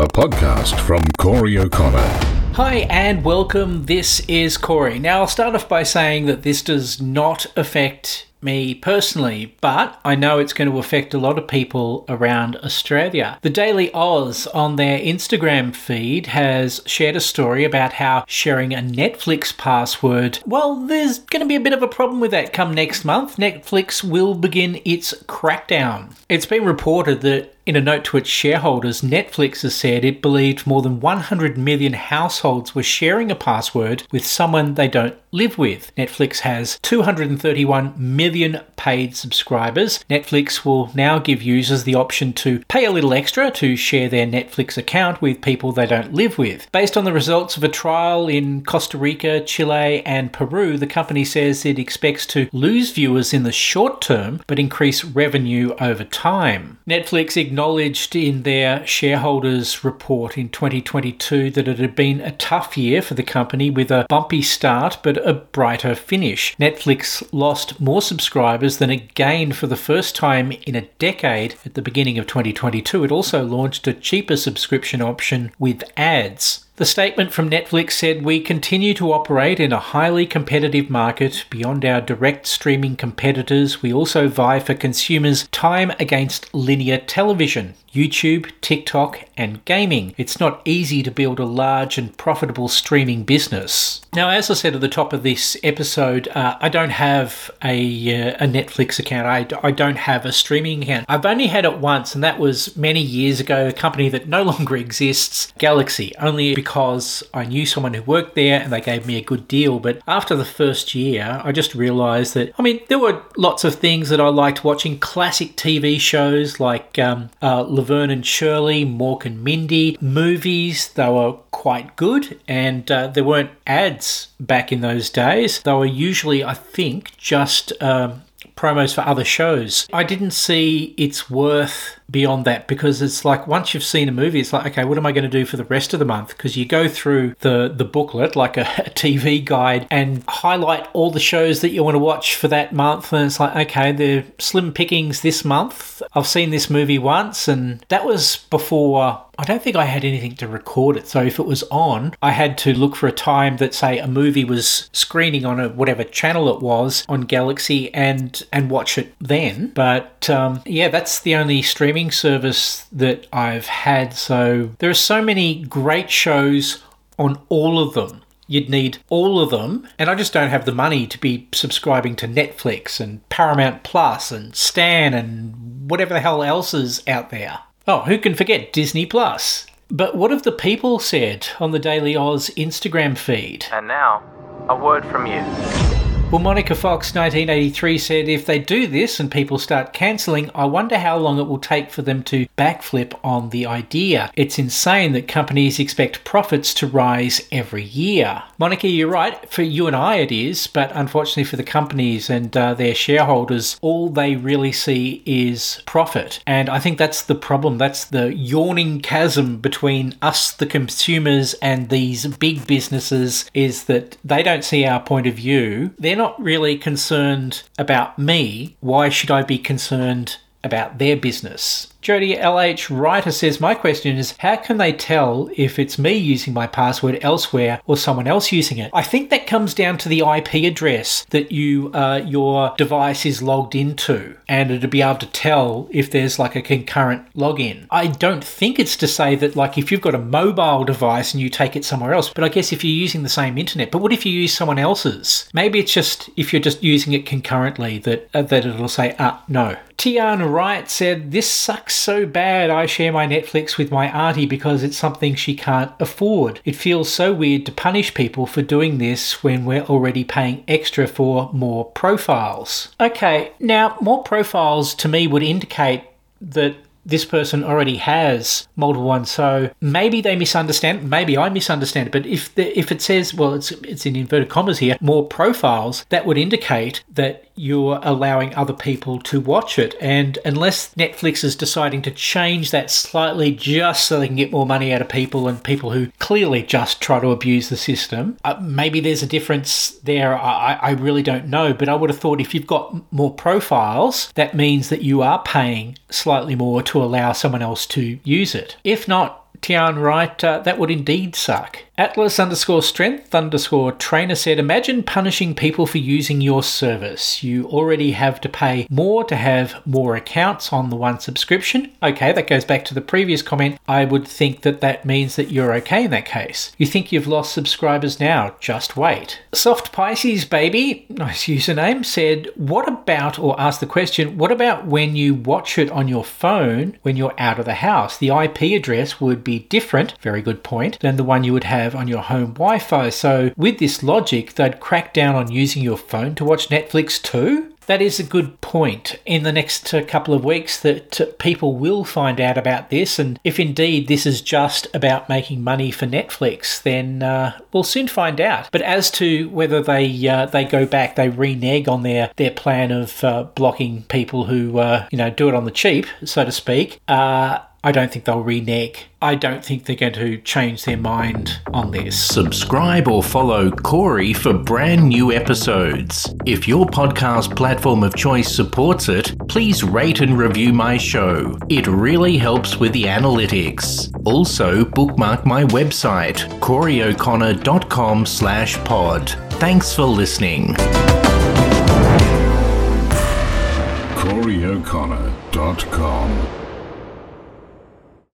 a podcast from Corey O'Connor. Hi and welcome. This is Corey. Now, I'll start off by saying that this does not affect me personally, but I know it's going to affect a lot of people around Australia. The Daily Aus on their Instagram feed has shared a story about how sharing a Netflix password, well, there's going to be a bit of a problem with that come next month. Netflix will begin its crackdown. It's been reported that in a note to its shareholders, Netflix has said it believed more than 100 million households were sharing a password with someone they don't live with. Netflix has 231 million paid subscribers. Netflix will now give users the option to pay a little extra to share their Netflix account with people they don't live with. Based on the results of a trial in Costa Rica, Chile, and Peru, the company says it expects to lose viewers in the short term but increase revenue over time. Netflix acknowledged in their shareholders report in 2022 that it had been a tough year for the company with a bumpy start but a brighter finish. Netflix lost more subscribers than it gained for the first time in a decade at the beginning of 2022. It also launched a cheaper subscription option with ads. The statement from Netflix said We continue to operate in a highly competitive market. Beyond our direct streaming competitors, we also vie for consumers' time against linear television. YouTube, TikTok, and gaming. It's not easy to build a large and profitable streaming business. Now, as I said at the top of this episode, uh, I don't have a, uh, a Netflix account. I, I don't have a streaming account. I've only had it once, and that was many years ago, a company that no longer exists, Galaxy, only because I knew someone who worked there and they gave me a good deal. But after the first year, I just realized that, I mean, there were lots of things that I liked watching, classic TV shows like um, uh, Laverne and Shirley, Mork and Mindy, movies. They were quite good, and uh, there weren't ads back in those days. They were usually, I think, just um, promos for other shows. I didn't see its worth beyond that because it's like once you've seen a movie it's like okay what am i going to do for the rest of the month because you go through the the booklet like a, a, tv guide and highlight all the shows that you want to watch for that month and it's like okay they're slim pickings this month i've seen this movie once and that was before I don't think I had anything to record it. So if it was on, I had to look for a time that say a movie was screening on a whatever channel it was on Galaxy and and watch it then. But um, yeah, that's the only streaming service that I've had. So there are so many great shows on all of them. You'd need all of them, and I just don't have the money to be subscribing to Netflix and Paramount Plus and Stan and whatever the hell else is out there. Oh, who can forget Disney Plus? But what have the people said on the Daily Aus Instagram feed? And now, a word from you. Well, Monica Fox, 1983, said if they do this and people start cancelling, I wonder how long it will take for them to backflip on the idea. It's insane that companies expect profits to rise every year. Monica, you're right. For you and I, it is, but unfortunately for the companies and uh, their shareholders, all they really see is profit. And I think that's the problem. That's the yawning chasm between us, the consumers, and these big businesses is that they don't see our point of view. They're not really concerned about me, why should I be concerned about their business? Jody LH Writer says, My question is, how can they tell if it's me using my password elsewhere or someone else using it? I think that comes down to the IP address that you uh, your device is logged into, and it'll be able to tell if there's like a concurrent login. I don't think it's to say that like if you've got a mobile device and you take it somewhere else, but I guess if you're using the same internet, but what if you use someone else's? Maybe it's just if you're just using it concurrently that uh, that it'll say, ah, no. Tiana Wright said, This sucks so bad I share my Netflix with my auntie because it's something she can't afford. It feels so weird to punish people for doing this when we're already paying extra for more profiles. Okay, now more profiles to me would indicate that this person already has multiple ones. So maybe they misunderstand. Maybe I misunderstand. But if the, if it says, well, it's it's in inverted commas here, more profiles, that would indicate that you're allowing other people to watch it. And unless Netflix is deciding to change that slightly just so they can get more money out of people and people who clearly just try to abuse the system, uh, maybe there's a difference there. I, I really don't know. But I would have thought if you've got more profiles, that means that you are paying slightly more to allow someone else to use it. If not, Tiana Wright, uh, that would indeed suck. Atlas underscore strength underscore trainer said, Imagine punishing people for using your service. You already have to pay more to have more accounts on the one subscription. Okay, that goes back to the previous comment. I would think that that means that you're okay in that case. You think you've lost subscribers now? Just wait. Soft Pisces Baby, nice username, said, What about, or asked the question, what about when you watch it on your phone when you're out of the house? The IP address would be different, very good point, than the one you would have have on your home Wi Fi. So, with this logic, they'd crack down on using your phone to watch Netflix too? That is a good point. In the next uh, couple of weeks, that uh, people will find out about this, and if indeed this is just about making money for Netflix, then uh, we'll soon find out. But as to whether they uh, they go back, they renege on their their plan of uh, blocking people who uh, you know do it on the cheap, so to speak. I don't think they'll renege. I don't think they're going to change their mind on this. Subscribe or follow Corey for brand new episodes. If your podcast platform of choice supports it, please rate and review my show. It really helps with the analytics. Also, bookmark my website, coreyo'connor.com slash pod. Thanks for listening. CoreyO'Connor.com